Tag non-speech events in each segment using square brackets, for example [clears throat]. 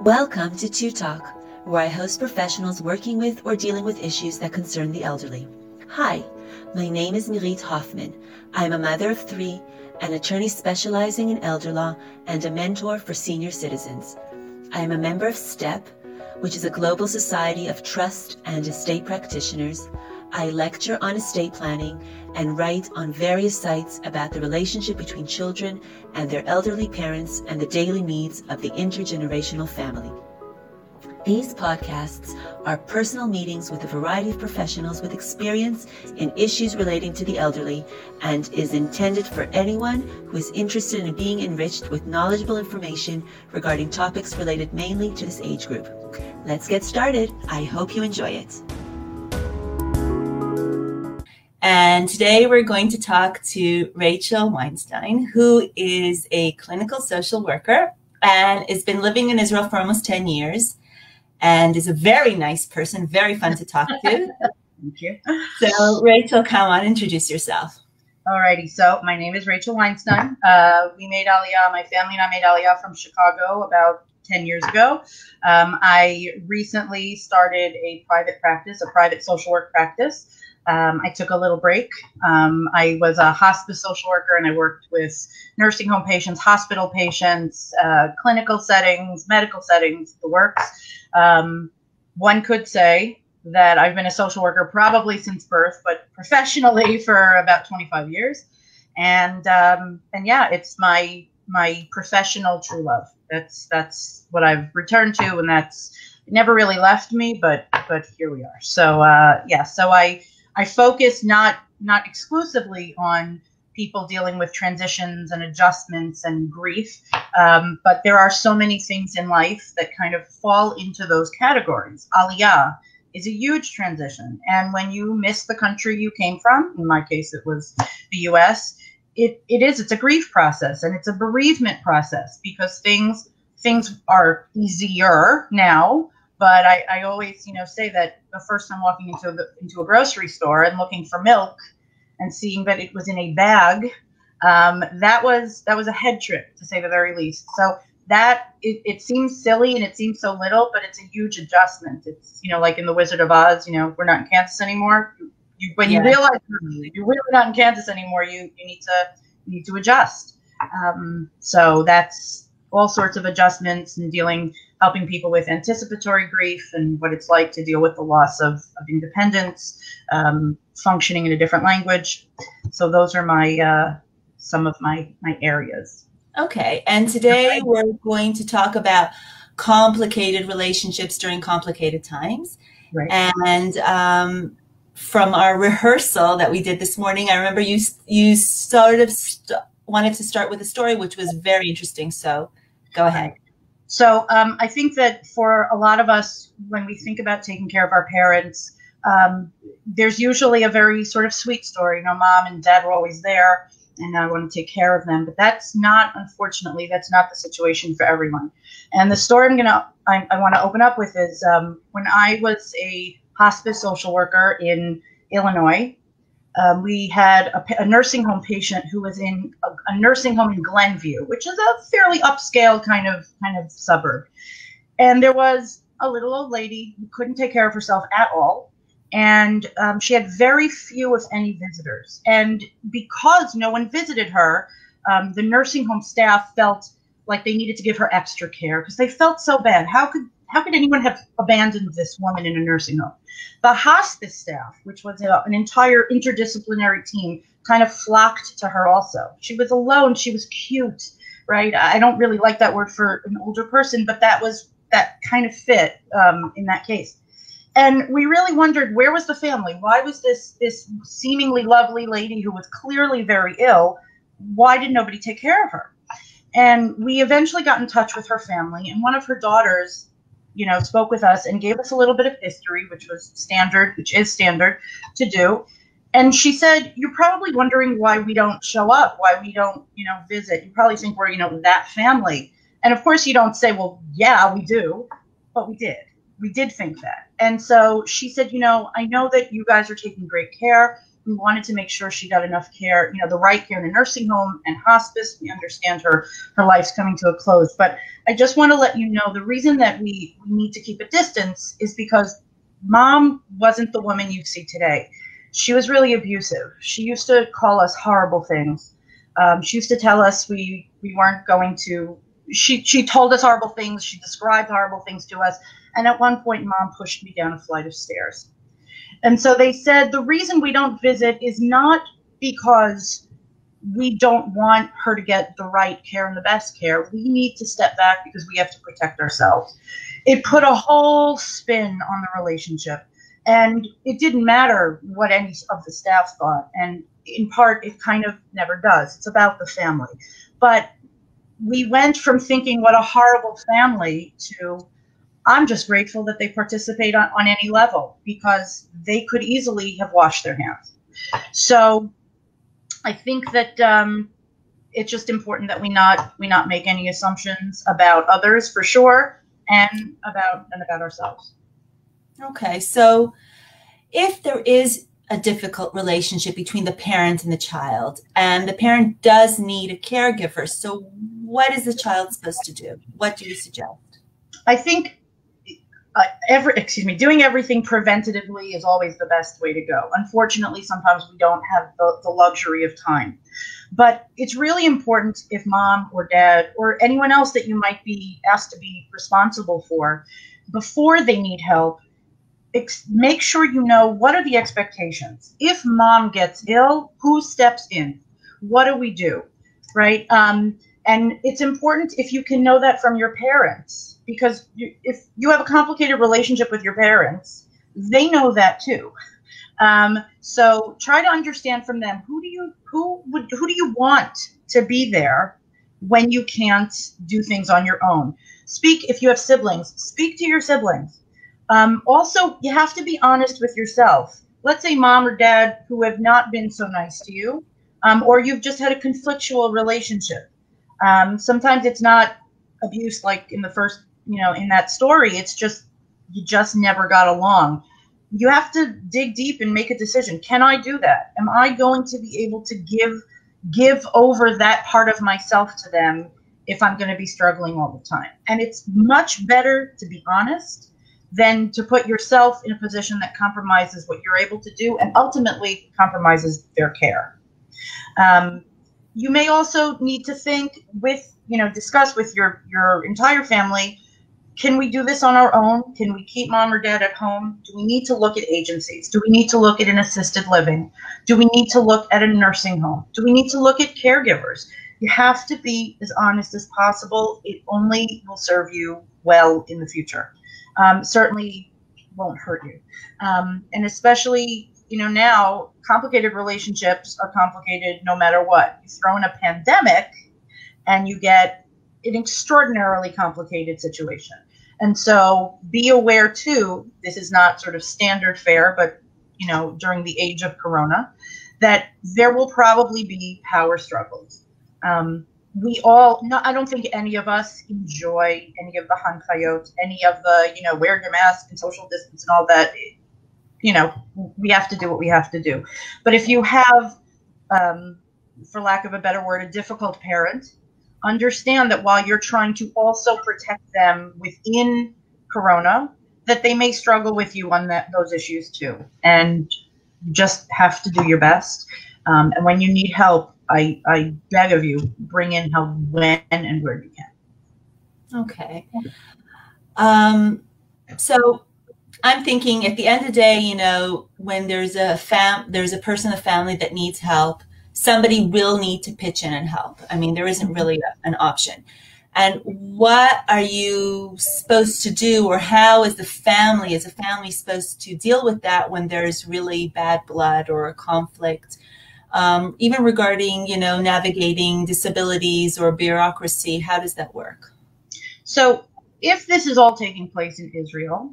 Welcome to Two Talk, where I host professionals working with or dealing with issues that concern the elderly. Hi, my name is Mirit Hoffman. I'm a mother of three, an attorney specializing in elder law, and a mentor for senior citizens. I am a member of STEP, which is a global society of trust and estate practitioners. I lecture on estate planning and write on various sites about the relationship between children and their elderly parents and the daily needs of the intergenerational family. These podcasts are personal meetings with a variety of professionals with experience in issues relating to the elderly and is intended for anyone who is interested in being enriched with knowledgeable information regarding topics related mainly to this age group. Let's get started. I hope you enjoy it. And today we're going to talk to Rachel Weinstein, who is a clinical social worker and has been living in Israel for almost 10 years and is a very nice person, very fun to talk to. [laughs] Thank you. So, Rachel, come on, introduce yourself. Alrighty, so my name is Rachel Weinstein. Uh, we made Aliyah, my family and I made Aliyah from Chicago about 10 years ago. Um, I recently started a private practice, a private social work practice. Um, I took a little break. Um, I was a hospice social worker and I worked with nursing home patients, hospital patients, uh, clinical settings, medical settings, the works. Um, one could say that I've been a social worker probably since birth, but professionally [laughs] for about 25 years. And um, and yeah, it's my my professional true love. That's that's what I've returned to, and that's never really left me. But but here we are. So uh, yeah, so I I focus not not exclusively on people dealing with transitions and adjustments and grief. Um, but there are so many things in life that kind of fall into those categories. Aliyah is a huge transition. And when you miss the country you came from, in my case, it was the US, it, it is, it's a grief process and it's a bereavement process because things, things are easier now. But I, I always, you know, say that the first time walking into the, into a grocery store and looking for milk and seeing that it was in a bag, um, that was that was a head trip to say the very least. So that it, it seems silly and it seems so little, but it's a huge adjustment. It's you know like in the Wizard of Oz, you know we're not in Kansas anymore. You, when you realize you're, you're really not in Kansas anymore, you you need to you need to adjust. Um, so that's all sorts of adjustments and dealing helping people with anticipatory grief and what it's like to deal with the loss of, of independence, um, functioning in a different language. So those are my uh, some of my my areas. Okay, and today we're going to talk about complicated relationships during complicated times. Right. And um, from our rehearsal that we did this morning, I remember you you sort of st- wanted to start with a story, which was very interesting. So go ahead. So um, I think that for a lot of us, when we think about taking care of our parents, um, there's usually a very sort of sweet story. You know, mom and dad were always there, and I want to take care of them. But that's not, unfortunately, that's not the situation for everyone. And the story I'm gonna, I, I want to open up with is um, when I was a hospice social worker in Illinois um, we had a, a, nursing home patient who was in a, a, nursing home in Glenview, which is a fairly upscale kind of kind of suburb. And there was a little old lady who couldn't take care of herself at all, and um, she had very few, if any, visitors. And because no one visited her, um, the nursing home staff felt like they needed to give her extra care because they felt so bad. How could how could anyone have abandoned this woman in a nursing home? The hospice staff, which was a, an entire interdisciplinary team, kind of flocked to her also. She was alone. She was cute, right? I don't really like that word for an older person, but that was that kind of fit um, in that case. And we really wondered where was the family? Why was this this seemingly lovely lady who was clearly very ill? Why did nobody take care of her? And we eventually got in touch with her family, and one of her daughters you know, spoke with us and gave us a little bit of history, which was standard, which is standard to do. And she said, You're probably wondering why we don't show up, why we don't, you know, visit. You probably think we're, you know, that family. And of course, you don't say, Well, yeah, we do, but we did. We did think that. And so she said, You know, I know that you guys are taking great care, wanted to make sure she got enough care, you know, the right care in a nursing home and hospice. We understand her her life's coming to a close, but I just want to let you know the reason that we, we need to keep a distance is because mom wasn't the woman you see today. She was really abusive. She used to call us horrible things. Um, she used to tell us we we weren't going to. She she told us horrible things. She described horrible things to us. And at one point, mom pushed me down a flight of stairs. And so they said the reason we don't visit is not because we don't want her to get the right care and the best care. We need to step back because we have to protect ourselves. It put a whole spin on the relationship. And it didn't matter what any of the staff thought. And in part, it kind of never does. It's about the family. But we went from thinking what a horrible family to I'm just grateful that they participate on, on any level because they could easily have washed their hands. So I think that um, it's just important that we not we not make any assumptions about others for sure and about and about ourselves. Okay, so if there is a difficult relationship between the parent and the child, and the parent does need a caregiver, so what is the child supposed to do? What do you suggest? I think uh, every excuse me doing everything preventatively is always the best way to go. Unfortunately sometimes we don't have the, the luxury of time. But it's really important if mom or dad or anyone else that you might be asked to be responsible for before they need help ex- make sure you know what are the expectations. If mom gets ill who steps in? What do we do? Right? Um, and it's important if you can know that from your parents because you, if you have a complicated relationship with your parents, they know that too. Um, so try to understand from them who do you who would who do you want to be there when you can't do things on your own. Speak if you have siblings. Speak to your siblings. Um, also, you have to be honest with yourself. Let's say mom or dad who have not been so nice to you, um, or you've just had a conflictual relationship. Um, sometimes it's not abuse like in the first you know in that story. It's just you just never got along. You have to dig deep and make a decision. Can i do that? Am i going to be able to give give over that part of myself to them if i'm going to be struggling all the time? And it's much better to be honest than to put yourself in a position that compromises what you're able to do and ultimately compromises their care. Um, you may also need to think with you know discuss with your your entire family can we do this on our own? Can we keep mom or dad at home? Do we need to look at agencies? Do we need to look at an assisted living? Do we need to look at a nursing home? Do we need to look at caregivers? You have to be as honest as possible. It only will serve you well in the future. Um, certainly won't hurt you. Um, and especially, you know, now complicated relationships are complicated no matter what. You throw in a pandemic and you get an extraordinarily complicated situation. And so be aware too, this is not sort of standard fare, but you know, during the age of corona, that there will probably be power struggles. Um, we all, no, I don't think any of us enjoy any of the hankayot, any of the, you know, wear your mask and social distance and all that. You know, we have to do what we have to do. But if you have, um, for lack of a better word, a difficult parent, understand that while you're trying to also protect them within corona that they may struggle with you on that those issues too. And you just have to do your best. Um, and when you need help I, I beg of you bring in help when and where you can. Okay. Um, so i'm thinking at the end of the day you know when there's a fam there's a person the family that needs help somebody will need to pitch in and help. I mean, there isn't really a, an option. And what are you supposed to do, or how is the family, is a family supposed to deal with that when there's really bad blood or a conflict? Um, even regarding, you know, navigating disabilities or bureaucracy, how does that work? So, if this is all taking place in Israel,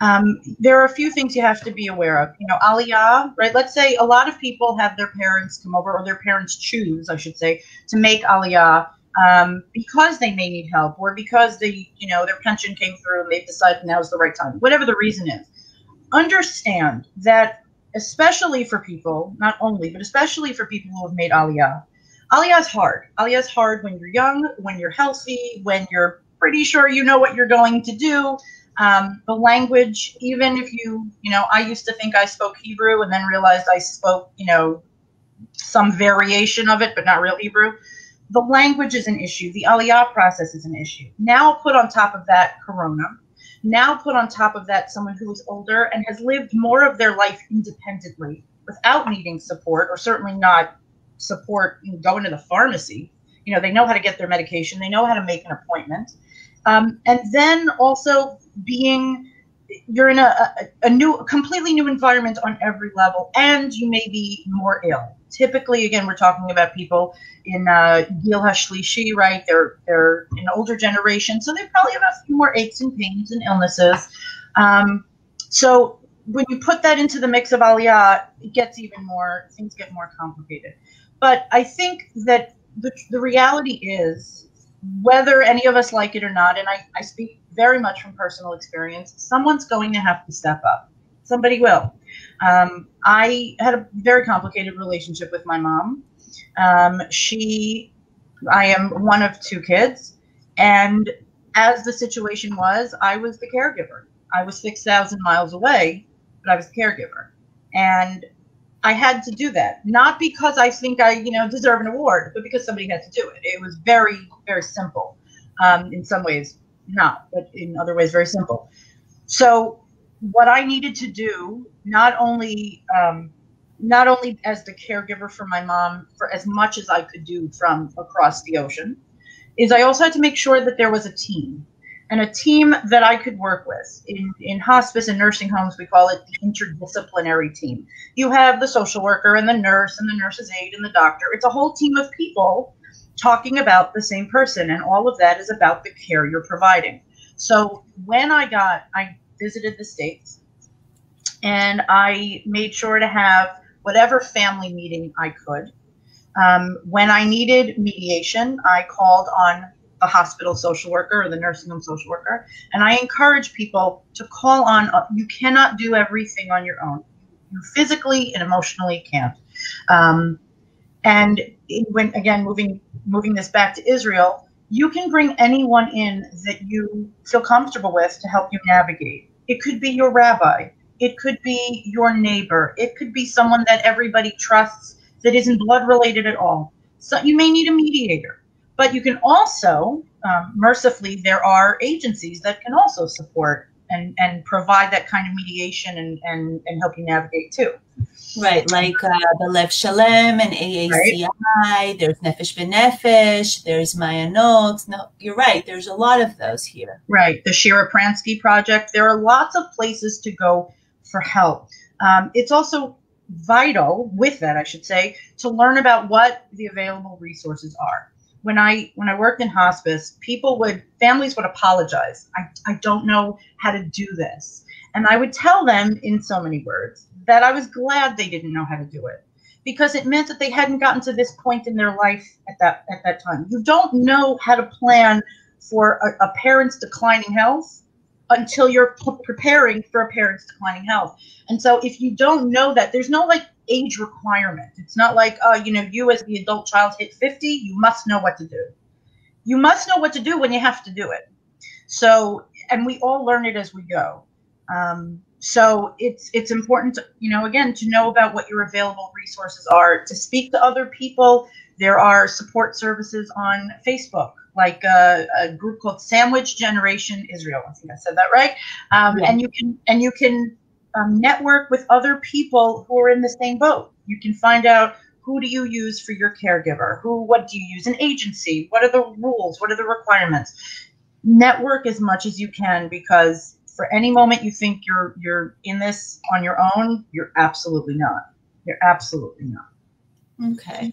um, there are a few things you have to be aware of. You know, aliyah, right? Let's say a lot of people have their parents come over, or their parents choose, I should say, to make aliyah um, because they may need help, or because they, you know, their pension came through and they've decided now is the right time. Whatever the reason is, understand that especially for people, not only, but especially for people who have made Aliyah. Aliyah is hard. Aliyah is hard when you're young, when you're healthy, when you're pretty sure you know what you're going to do. Um, the language, even if you, you know, I used to think I spoke Hebrew and then realized I spoke, you know, some variation of it, but not real Hebrew. The language is an issue. The Aliyah process is an issue. Now put on top of that Corona. Now put on top of that someone who is older and has lived more of their life independently without needing support, or certainly not support going to the pharmacy. You know, they know how to get their medication. They know how to make an appointment. Um, and then also being you're in a, a, new completely new environment on every level and you may be more ill. Typically again we're talking about people in uh Gil Hashlishi, right? They're they're an older generation so they probably have a few more aches and pains and illnesses. Um, so when you put that into the mix of aliyah it gets even more things get more complicated. But i think that the, the reality is whether any of us like it or not, and I, I speak very much from personal experience, someone's going to have to step up. Somebody will. Um, I had a very complicated relationship with my mom. Um, she, I am one of two kids, and as the situation was, I was the caregiver. I was 6,000 miles away, but I was the caregiver. And I had to do that, not because I think I, you know, deserve an award, but because somebody had to do it. It was very, very simple. Um, in some ways, not, but in other ways, very simple. So, what I needed to do, not only, um, not only as the caregiver for my mom, for as much as I could do from across the ocean, is I also had to make sure that there was a team and a team that I could work with. In, in hospice and nursing homes, we call it the interdisciplinary team. You have the social worker and the nurse and the nurse's aide and the doctor. It's a whole team of people talking about the same person, and all of that is about the care you're providing. So when I got, I visited the States and I made sure to have whatever family meeting I could. Um, when I needed mediation, I called on the hospital social worker or the nursing home social worker. And I encourage people to call on, uh, you cannot do everything on your own. You physically and emotionally can't. Um, and when, again, moving, moving this back to Israel, you can bring anyone in that you feel comfortable with to help you navigate. It could be your rabbi. It could be your neighbor. It could be someone that everybody trusts that isn't blood related at all. So you may need a mediator. But you can also, um, mercifully, there are agencies that can also support and, and provide that kind of mediation and, and, and help you navigate too. Right, like uh, the Lev Shalem and AACI, right. there's Nefesh B'Nefesh, there's Mayanot. No, you're right, there's a lot of those here. Right, the Shira Pransky Project. There are lots of places to go for help. Um, it's also vital, with that, I should say, to learn about what the available resources are when I when I worked in hospice, people would families would apologize. I, I don't know how to do this. And I would tell them in so many words that I was glad they didn't know how to do it because it meant that they hadn't gotten to this point in their life at that at that time. You don't know how to plan for a, a parent's declining health until you're preparing for a parent's declining health. And so if you don't know that, there's no like age requirement. It's not like, uh, you know, you as the adult child hit 50, you must know what to do. You must know what to do when you have to do it. So, and we all learn it as we go. Um, so it's it's important to you know again to know about what your available resources are to speak to other people there are support services on facebook like a, a group called sandwich generation israel i think i said that right um, yeah. and you can and you can um, network with other people who are in the same boat. You can find out who do you use for your caregiver? Who, what do you use? An agency? What are the rules? What are the requirements? Network as much as you can because for any moment you think you're you're in this on your own, you're absolutely not. You're absolutely not. Okay.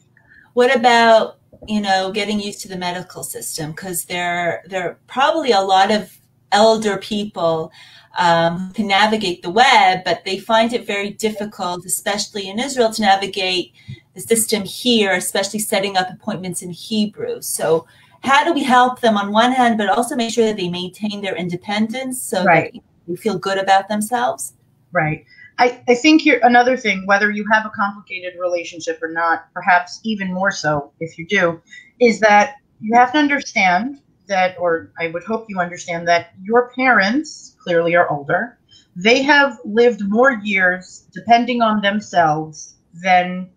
What about you know getting used to the medical system because there there are probably a lot of elder people um, can navigate the web, but they find it very difficult, especially in Israel, to navigate the system here, especially setting up appointments in Hebrew. So, how do we help them on one hand, but also make sure that they maintain their independence so right. that they feel good about themselves? Right. I, I think here another thing, whether you have a complicated relationship or not, perhaps even more so if you do, is that you have to understand that, or I would hope you understand that your parents clearly are older. They have lived more years depending on themselves than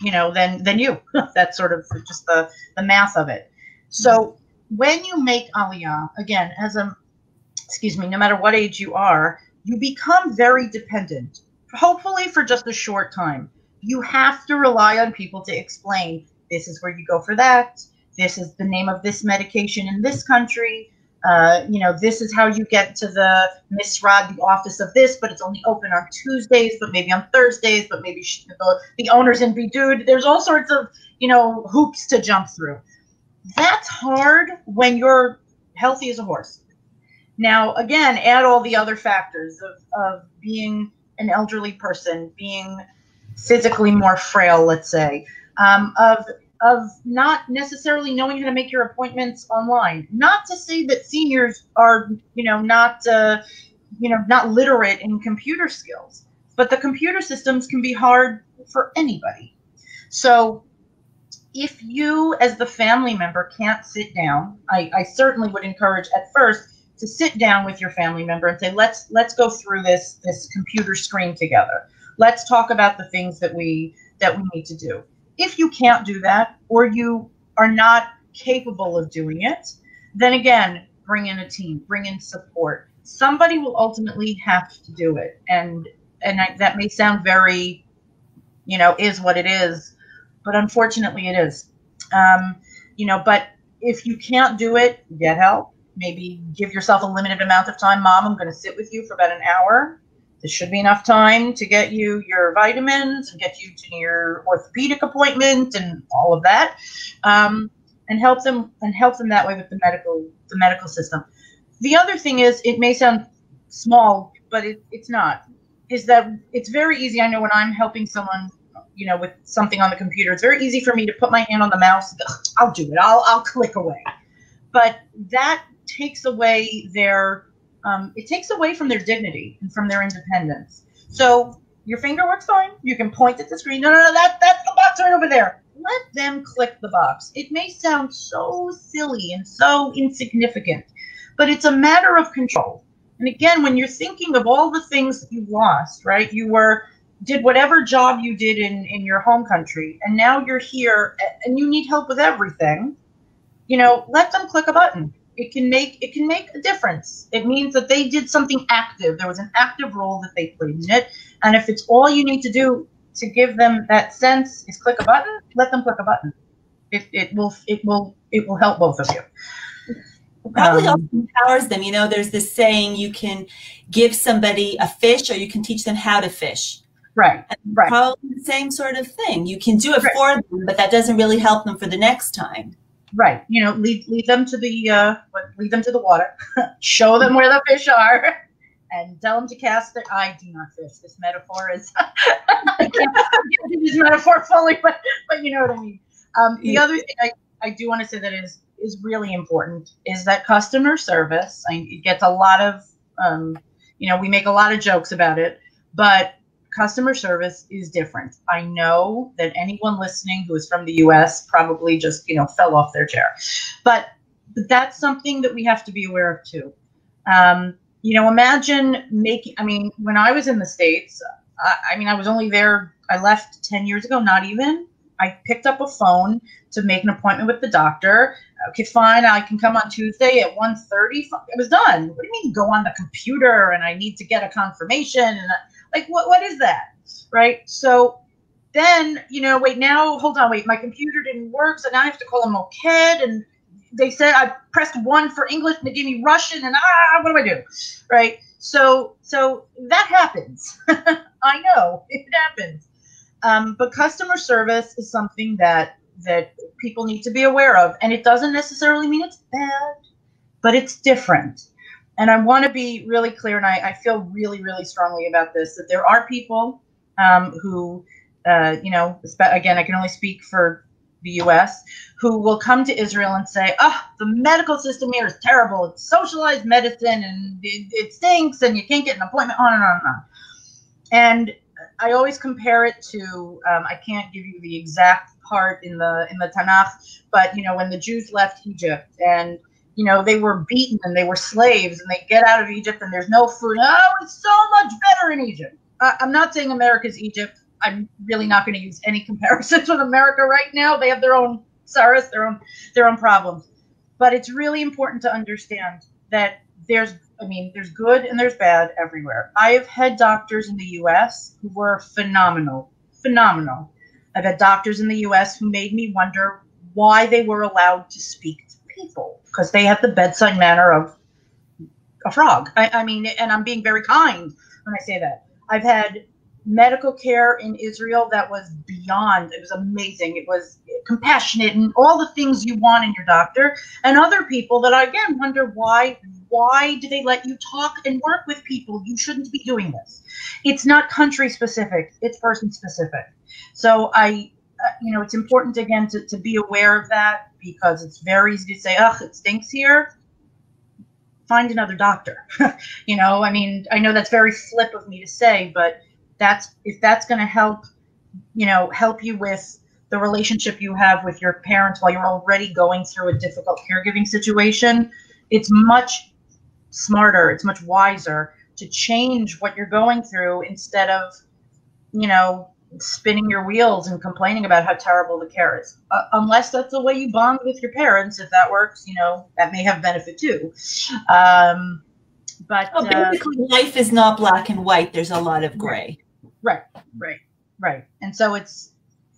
you know than than you. [laughs] That's sort of just the the math of it. So mm-hmm. when you make aliyah, again, as a excuse me, no matter what age you are, you become very dependent. Hopefully for just a short time. You have to rely on people to explain this is where you go for that. This is the name of this medication in this country. Uh, you know, this is how you get to the misrad, the office of this, but it's only open on Tuesdays, but maybe on Thursdays, but maybe the, the owner's in bidud. There's all sorts of, you know, hoops to jump through. That's hard when you're healthy as a horse. Now, again, add all the other factors of, of being an elderly person, being physically more frail, let's say, um, of of not necessarily knowing how to make your appointments online. Not to say that seniors are, you know, not, uh, you know, not literate in computer skills, but the computer systems can be hard for anybody. So if you, as the family member, can't sit down, I, I certainly would encourage at first to sit down with your family member and say, let's let's go through this this computer screen together. Let's talk about the things that we that we need to do if you can't do that or you are not capable of doing it, then again, bring in a team, bring in support. Somebody will ultimately have to do it. And and I, that may sound very, you know, is what it is, but unfortunately it is. Um, you know, but if you can't do it, get help. Maybe give yourself a limited amount of time. Mom, I'm going to sit with you for about an hour this should be enough time to get you your vitamins and get you to your orthopedic appointment and all of that, um, and help them and help them that way with the medical the medical system. The other thing is, it may sound small, but it, it's not. Is that it's very easy. I know when I'm helping someone, you know, with something on the computer, it's very easy for me to put my hand on the mouse. I'll do it. I'll I'll click away. But that takes away their um, it takes away from their dignity and from their independence. So your finger works fine. You can point at the screen. No, no, no, that, that's the box right over there. Let them click the box. It may sound so silly and so insignificant, but it's a matter of control. And again, when you're thinking of all the things that you lost, right? You were did whatever job you did in in your home country, and now you're here and you need help with everything. You know, let them click a button it can make it can make a difference. It means that they did something active. There was an active role that they played in it. And if it's all you need to do to give them that sense is click a button, let them click a button. It, it will it will it will help both of you. probably um, also empowers them. You know, there's this saying you can give somebody a fish or you can teach them how to fish. Right. And right. Probably the same sort of thing. You can do it right. for them, but that doesn't really help them for the next time. Right. You know, lead lead them to the uh, lead them to the water, [laughs] show them where the fish are, [laughs] and tell them to cast their. I do not fish. This metaphor is. [laughs] I can't use metaphor fully, but but you know what I mean. Um, the other thing I, I do want to say that is is really important is that customer service. I, it gets a lot of um, you know, we make a lot of jokes about it, but customer service is different. I know that anyone listening who is from the US probably just, you know, fell off their chair. But, that's something that we have to be aware of too. Um, you know, imagine making, I mean, when I was in the States, I, I mean, I was only there, I left 10 years ago, not even. I picked up a phone to make an appointment with the doctor. Okay, fine, I can come on Tuesday at 1.30. It was done. What do you mean go on the computer and I need to get a confirmation? And like, what, what is that? Right. So then, you know, wait, now, hold on, wait, my computer didn't work. So now I have to call a Moked. And they said I pressed one for English and they gave me Russian. And ah, what do I do? Right. So, so that happens. [laughs] I know it happens. Um, but customer service is something that that people need to be aware of, and it doesn't necessarily mean it's bad, but it's different. And I want to be really clear, and I, I, feel really, really strongly about this that there are people um, who, uh, you know, again, I can only speak for the US, who will come to Israel and say, oh, the medical system here is terrible. It's socialized medicine and it, it stinks and you can't get an appointment, on and on and on. And I always compare it to um, I can't give you the exact part in the in the Tanakh, but you know when the Jews left Egypt and you know they were beaten and they were slaves and they get out of Egypt and there's no food. Oh, it's so much better in Egypt. I'm not saying America's Egypt. I'm really not going to use any [laughs] comparisons with America right now. They have their own sorrows, their own their own problems. But it's really important to understand that there's I mean, there's good and there's bad everywhere. I have had doctors in the US who were phenomenal, phenomenal. I've had doctors in the US who made me wonder why they were allowed to speak to people because they have the bedside manner of a frog. I, I mean, and I'm being very kind when I say that. I've had medical care in Israel that was beyond. It was amazing. It was compassionate and all the things you want in your doctor. And other people that I again wonder why why do they let you talk and work with people? You shouldn't be doing this. It's not country specific. It's person specific. So I uh, you know, it's important again to, to be aware of that because it's very easy to say, "Ugh, it stinks here." Find another doctor. [laughs] you know, I mean, I know that's very flip of me to say, but that's if that's going to help you know help you with the relationship you have with your parents while you're already going through a difficult caregiving situation it's much smarter it's much wiser to change what you're going through instead of you know spinning your wheels and complaining about how terrible the care is uh, unless that's the way you bond with your parents if that works you know that may have benefit too um, but oh, basically uh, life is not black and white there's a lot of gray Right, right, right. And so it's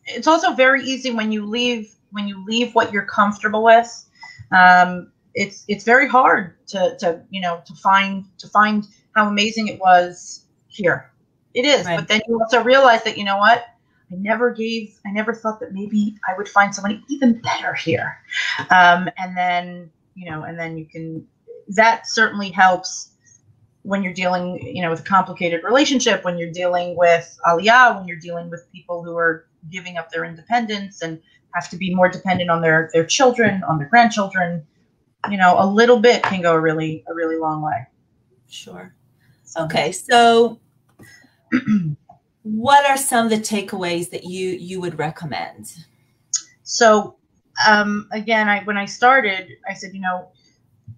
it's also very easy when you leave when you leave what you're comfortable with. Um, it's it's very hard to to you know to find to find how amazing it was here. It is, right. but then you also realize that you know what I never gave, I never thought that maybe I would find someone even better here. Um, and then, you know, and then you can, that certainly helps when you're dealing, you know, with a complicated relationship, when you're dealing with aliyah, when you're dealing with people who are giving up their independence and have to be more dependent on their their children, on their grandchildren, you know, a little bit can go a really a really long way. Sure. Okay, so [clears throat] what are some of the takeaways that you you would recommend? So um, again, I when I started, I said, you know,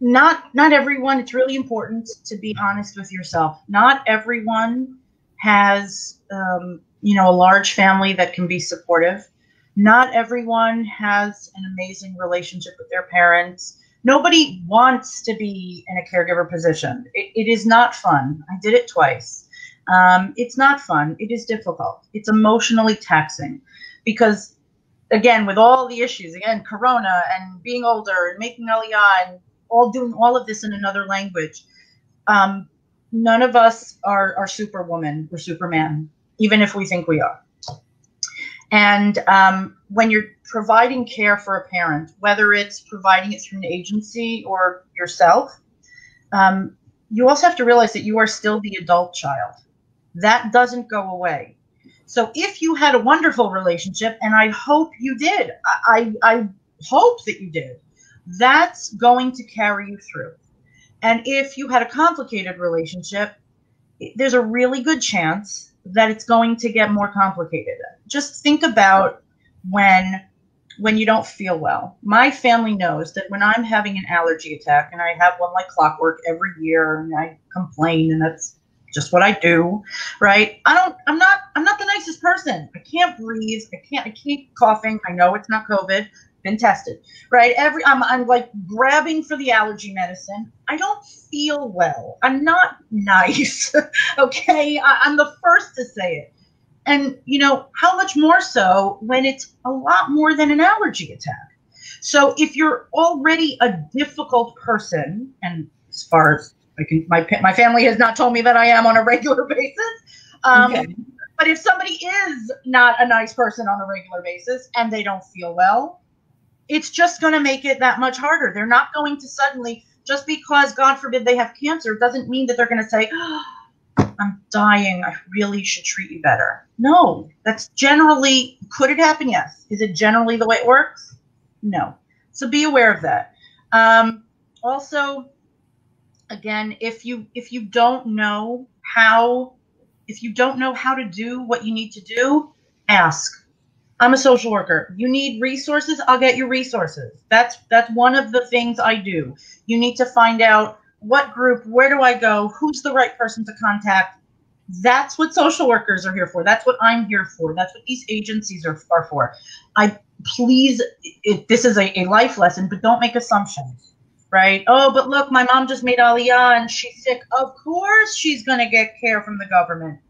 not not everyone it's really important to be honest with yourself. Not everyone has um, you know a large family that can be supportive. Not everyone has an amazing relationship with their parents. Nobody wants to be in a caregiver position. It, it is not fun. I did it twice um, it's not fun it is difficult it's emotionally taxing because again with all the issues again corona and being older and making aliyah and all doing all of this in another language. Um, none of us are, are superwoman or superman, even if we think we are. And um, when you're providing care for a parent, whether it's providing it through an agency or yourself, um, you also have to realize that you are still the adult child. That doesn't go away. So if you had a wonderful relationship, and I hope you did, I, I, hope that you did, that's going to carry you through. And if you had a complicated relationship, there's a really good chance that it's going to get more complicated. Just think about when when you don't feel well. My family knows that when I'm having an allergy attack and I have one like clockwork every year and I complain and that's just what I do, right? I don't I'm not I'm not the nicest person. I can't breathe. I can't I keep coughing. I know it's not COVID been tested, right? Every I'm, I'm like grabbing for the allergy medicine. I don't feel well. I'm not nice. [laughs] okay, I, I'm the first to say it. And you know how much more so when it's a lot more than an allergy attack. So if you're already a difficult person, and as far as I can, my my family has not told me that I am on a regular [laughs] basis. Um, okay. But if somebody is not a nice person on a regular basis and they don't feel well, it's just going to make it that much harder. They're not going to suddenly, just because, God forbid, they have cancer, doesn't mean that they're going to say, oh, I'm dying. I really should treat you better. No, that's generally, could it happen? Yes. Is it generally the way it works? No. So be aware of that. Um, also, again, if you if you don't know how if you don't know how to do what you need to do, ask. I'm a social worker. You need resources, I'll get you resources. That's that's one of the things I do. You need to find out what group, where do I go, who's the right person to contact. That's what social workers are here for. That's what I'm here for. That's what these agencies are, are for. I please, it, this is a, a life lesson, but don't make assumptions, right? Oh, but look, my mom just made Aliyah and she's sick. Of course she's going to get care from the government.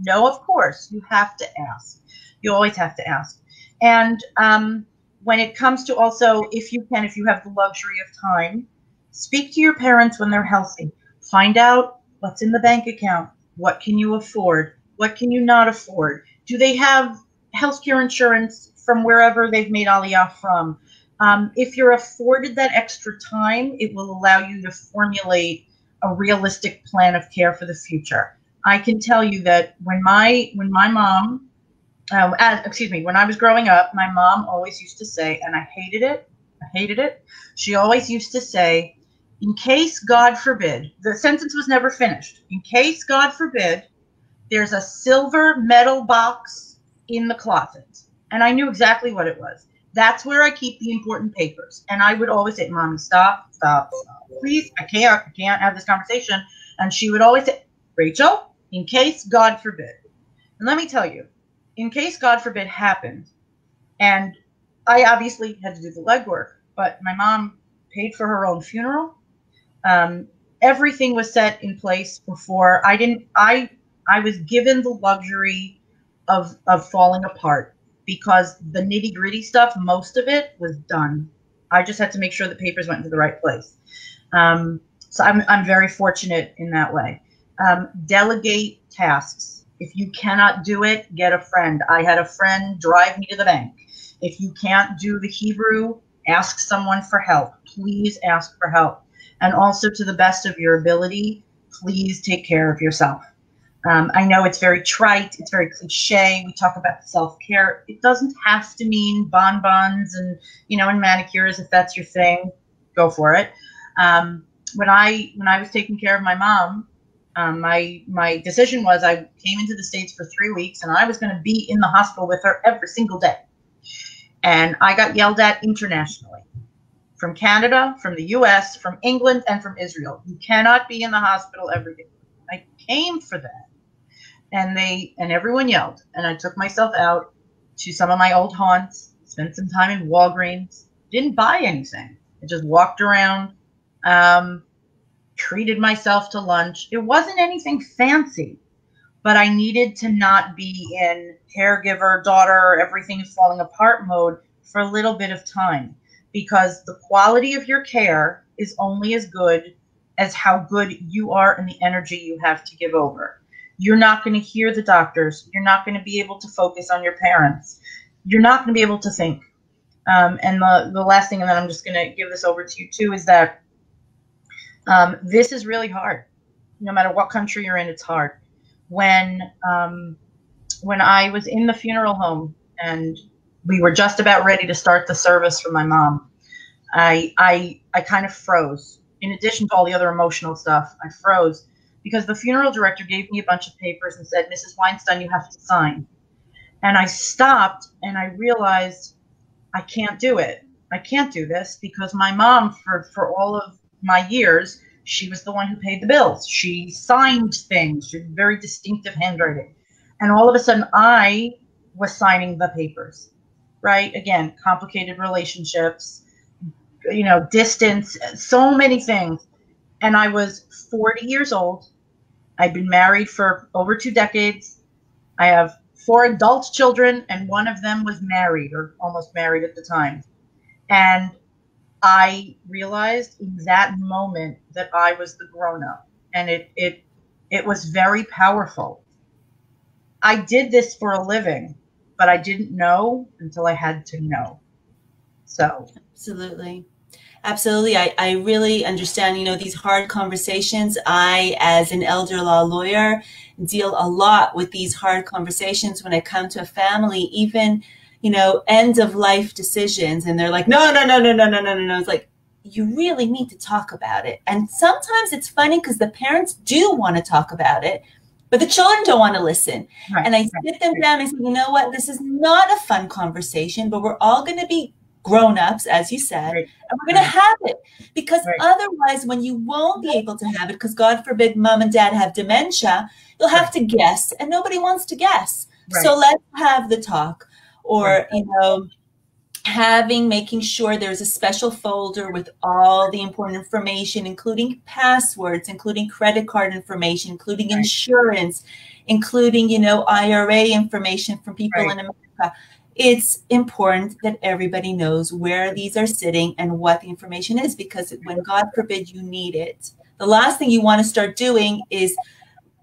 No, of course. You have to ask. You always have to ask. And um, when it comes to also, if you can, if you have the luxury of time, speak to your parents when they're healthy. Find out what's in the bank account. What can you afford? What can you not afford? Do they have healthcare insurance from wherever they've made Aliyah from? Um, if you're afforded that extra time, it will allow you to formulate a realistic plan of care for the future. I can tell you that when my when my mom, uh, excuse me, when I was growing up, my mom always used to say, and I hated it, I hated it. She always used to say, in case God forbid, the sentence was never finished. In case God forbid, there's a silver metal box in the closet, and I knew exactly what it was. That's where I keep the important papers. And I would always say, "Mommy, stop, stop, stop, please. I can't, I can't have this conversation." And she would always say, "Rachel, in case God forbid. And let me tell you, in case God forbid happened, and I obviously had to do the legwork, but my mom paid for her own funeral. Um, everything was set in place before I didn't. I I was given the luxury of of falling apart because the nitty gritty stuff, most of it was done. I just had to make sure the papers went to the right place. Um, so I'm I'm very fortunate in that way. Um, delegate tasks. If you cannot do it, get a friend. I had a friend drive me to the bank. If you can't do the Hebrew, ask someone for help. Please ask for help. And also, to the best of your ability, please take care of yourself. Um, I know it's very trite, it's very cliche. We talk about self care. It doesn't have to mean bonbons and you know and manicures. If that's your thing, go for it. Um, when I when I was taking care of my mom, um, my my decision was I came into the states for three weeks and I was going to be in the hospital with her every single day, and I got yelled at internationally, from Canada, from the U.S., from England, and from Israel. You cannot be in the hospital every day. I came for that, and they and everyone yelled, and I took myself out to some of my old haunts, spent some time in Walgreens, didn't buy anything. I just walked around. Um, treated myself to lunch. It wasn't anything fancy, but I needed to not be in caregiver, daughter, everything is falling apart mode for a little bit of time because the quality of your care is only as good as how good you are and the energy you have to give over. You're not going to hear the doctors. You're not going to be able to focus on your parents. You're not going to be able to think. Um, and the, the last thing, and then I'm just going to give this over to you too, is that um, this is really hard. No matter what country you're in, it's hard. When um, when I was in the funeral home and we were just about ready to start the service for my mom, I I I kind of froze. In addition to all the other emotional stuff, I froze because the funeral director gave me a bunch of papers and said, "Mrs. Weinstein, you have to sign." And I stopped and I realized I can't do it. I can't do this because my mom, for for all of my years, she was the one who paid the bills. She signed things. She had very distinctive handwriting. And all of a sudden, I was signing the papers, right? Again, complicated relationships, you know, distance, so many things. And I was 40 years old. I'd been married for over two decades. I have four adult children, and one of them was married or almost married at the time. And I realized in that moment that I was the grown up and it it it was very powerful. I did this for a living, but I didn't know until I had to know. So absolutely. Absolutely. I, I really understand, you know, these hard conversations. I, as an elder law lawyer, deal a lot with these hard conversations when I come to a family, even you know, end of life decisions. And they're like, no, no, no, no, no, no, no, no, no. It's like, you really need to talk about it. And sometimes it's funny because the parents do want to talk about it, But the children don't want to listen. Right, and I right, sit them right. down and say, you know what? This is not a fun conversation, but we're all going to be grown-ups, as you said, Right, and we're going to have it. Because Right. otherwise, when you won't be able to have it, because God forbid mom and dad have dementia, you'll have to guess, and nobody wants to guess. So let's have the talk. Or, you know, having making sure there's a special folder with all the important information including passwords including credit card information including Right. insurance including you know ira information from people Right. in america it's important that everybody knows where these are sitting and what the information is because when god forbid you need it the last thing you want to start doing is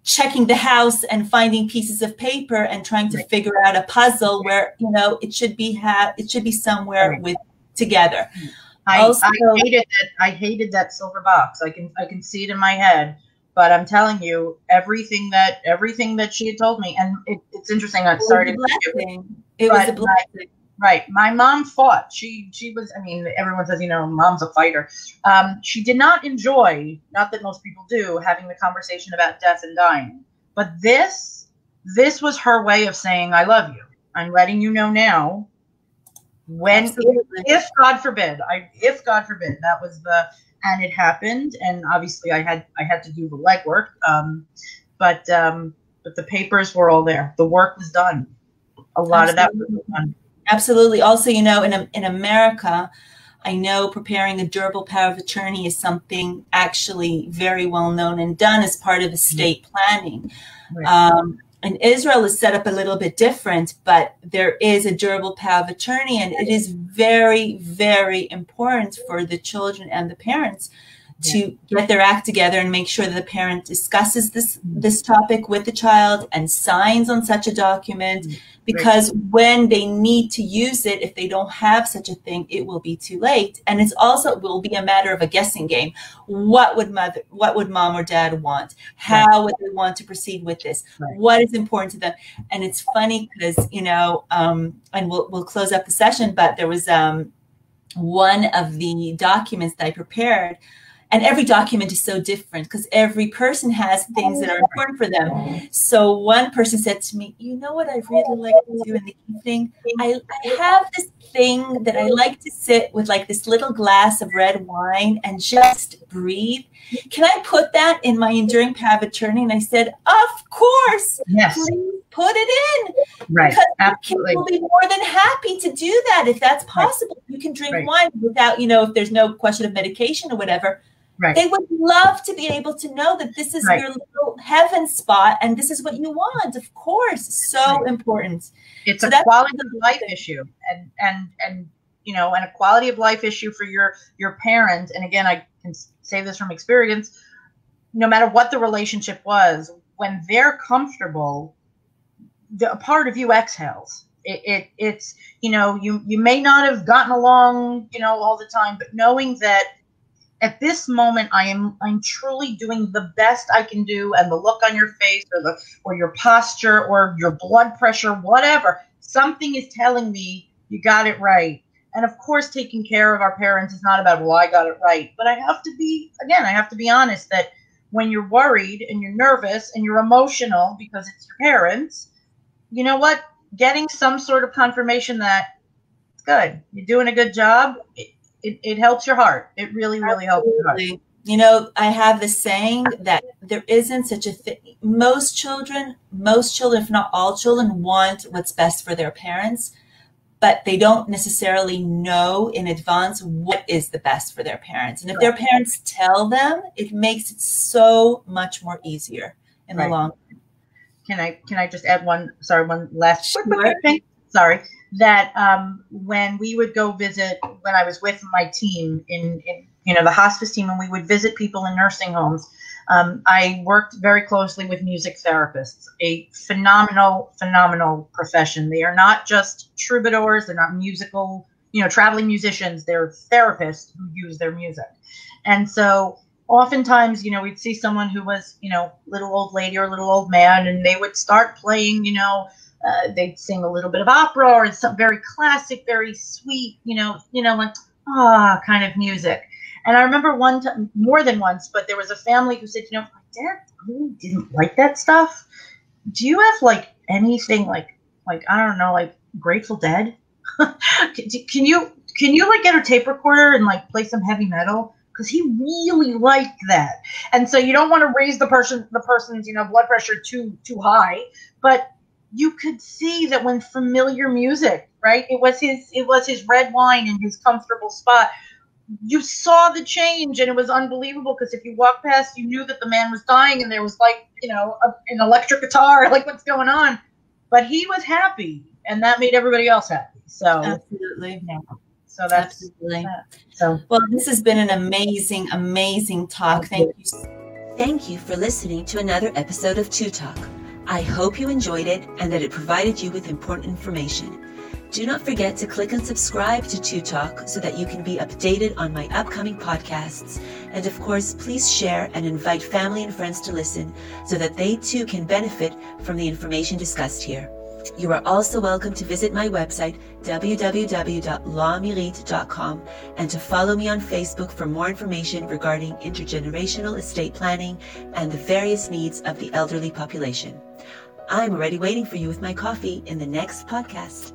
checking the house and finding pieces of paper and trying to Right. figure out a puzzle where you know it should be ha- it should be somewhere Right. with together I, Also- I hated that. I hated that silver box. I can I can see it in my head. But I'm telling you, everything that everything that she had told me, and it, it's interesting. I'm sorry to it was a But- blessing Right. My mom fought. She she was. I mean, everyone says you know, mom's a fighter. Um, she did not enjoy. Not that most people do, having the conversation about death and dying. But this this was her way of saying, "I love you. I'm letting you know now." When if, if God forbid, I if God forbid, that was the and it happened, and obviously I had I had to do the legwork. Um, but um, but the papers were all there. The work was done. A lot of that Absolutely. Absolutely. Also, you know, in in America, I know preparing a durable power of attorney is something actually very well known and done as part of mm-hmm. estate planning. Right. Um, and Israel is set up a little bit different, but there is a durable power of attorney, and it is very, very important for the children and the parents to get their act together and make sure that the parent discusses this mm-hmm. this topic with the child and signs on such a document mm-hmm. Because when they need to use it if they don't have such a thing it will be too late. And it's also it will be a matter of a guessing game. What would mother what would mom or dad want? How would they want to proceed with this? Right. what is important to them? And it's funny because you know um and we'll we'll close up the session but there was um one of the documents that i prepared and every document is so different because every person has things that are important for them so one person said to me you know what i really like to do in the evening I, I have this thing that i like to sit with like this little glass of red wine and just breathe can i put that in my enduring power of attorney and i said of course Yes. put it in Right. because the kids Absolutely. will be more than happy to do that if that's possible. You can drink Right. wine without, you know, if there's no question of medication or whatever. Right. They would love to be able to know that this is Right. your little heaven spot and this is what you want. Of course, so Right. important. It's So a quality of life issue, and and and you know, and a quality of life issue for your your parent. And again, I can say this from experience. No matter what the relationship was, when they're comfortable, the a part of you exhales. It, it it's you know you you may not have gotten along you know all the time, but knowing that at this moment I am I'm truly doing the best I can do, and the look on your face or the or your posture or your blood pressure, whatever, something is telling me you got it right. And of course, taking care of our parents is not about, well, I got it right. But I have to be, again, I have to be honest that when you're worried and you're nervous and you're emotional because it's your parents, you know what? Getting some sort of confirmation that it's good, you're doing a good job, it, it, it helps your heart. It really, really helps your heart. You know, I have the saying that there isn't such a thing. Most children, most children, if not all children, want what's best for their parents, but they don't necessarily know in advance what is the best for their parents. And if their parents tell them, it makes it so much more easier in the Right. long can I can I just add one? Sorry, one last Sure. quick thing. Sorry, that um, when we would go visit, when I was with my team in, in you know the hospice team, and we would visit people in nursing homes, um, I worked very closely with music therapists. A phenomenal, phenomenal profession. They are not just troubadours. They're not musical, you know, traveling musicians. They're therapists who use their music, and so oftentimes, you know, we'd see someone who was, you know, little old lady or little old man, and they would start playing, you know, uh, they'd sing a little bit of opera or some very classic, very sweet, you know, you know, like ah kind of music. And I remember one time, more than once, but there was a family who said, you know, my dad really didn't like that stuff. Do you have like anything like, like I don't know, like Grateful Dead? [laughs] can you can you like get a tape recorder and like play some heavy metal? Because he really liked that, and so you don't want to raise the person the person's you know blood pressure too too high, but you could see that when familiar music, right? It was his it was his red wine in his comfortable spot. You saw the change, and it was unbelievable. Because if you walked past, you knew that the man was dying, and there was like you know a, an electric guitar, [laughs] like what's going on. But he was happy, and that made everybody else happy. So absolutely. Yeah. So that's absolutely. That. So well, this has been an amazing, amazing talk. Thank you. Thank you for listening to another episode of Two Talk. I hope you enjoyed it and that it provided you with important information. Do not forget to click and subscribe to Two Talk so that you can be updated on my upcoming podcasts. And of course, please share and invite family and friends to listen so that they too can benefit from the information discussed here. You are also welcome to visit my website, www.lawmirit.com, and to follow me on Facebook for more information regarding intergenerational estate planning and the various needs of the elderly population. I'm already waiting for you with my coffee in the next podcast.